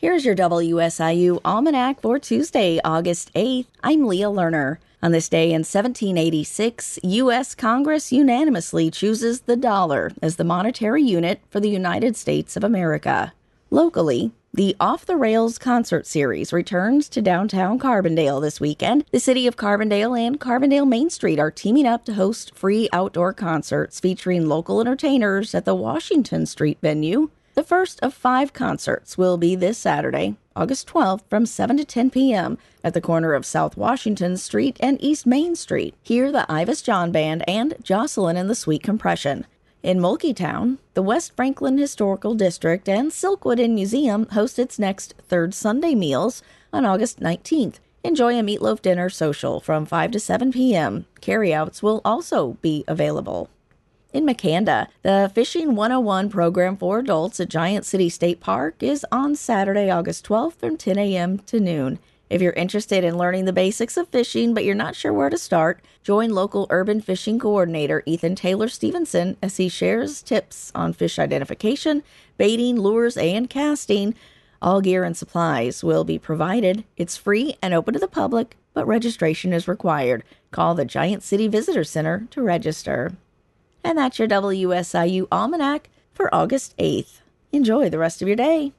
Here's your WSIU Almanac for Tuesday, August 8th. I'm Leah Lerner. On this day in 1786, U.S. Congress unanimously chooses the dollar as the monetary unit for the United States of America. Locally, the Off the Rails concert series returns to downtown Carbondale this weekend. The city of Carbondale and Carbondale Main Street are teaming up to host free outdoor concerts featuring local entertainers at the Washington Street venue. The first of five concerts will be this Saturday, August 12th from 7 to 10 p.m. at the corner of South Washington Street and East Main Street. Hear the Ivas John Band and Jocelyn and the Sweet Compression. In Mulkeytown, the West Franklin Historical District and Silkwood Inn Museum host its next Third Sunday meals on August 19th. Enjoy a meatloaf dinner social from 5 to 7 p.m. Carryouts will also be available. In Makanda, the Fishing 101 program for adults at Giant City State Park is on Saturday, August 12th from 10 a.m. to noon. If you're interested in learning the basics of fishing but you're not sure where to start, join local urban fishing coordinator Ethan Taylor Stevenson as he shares tips on fish identification, baiting, lures, and casting. All gear and supplies will be provided. It's free and open to the public, but registration is required. Call the Giant City Visitor Center to register. And that's your WSIU Almanac for August 8th. Enjoy the rest of your day.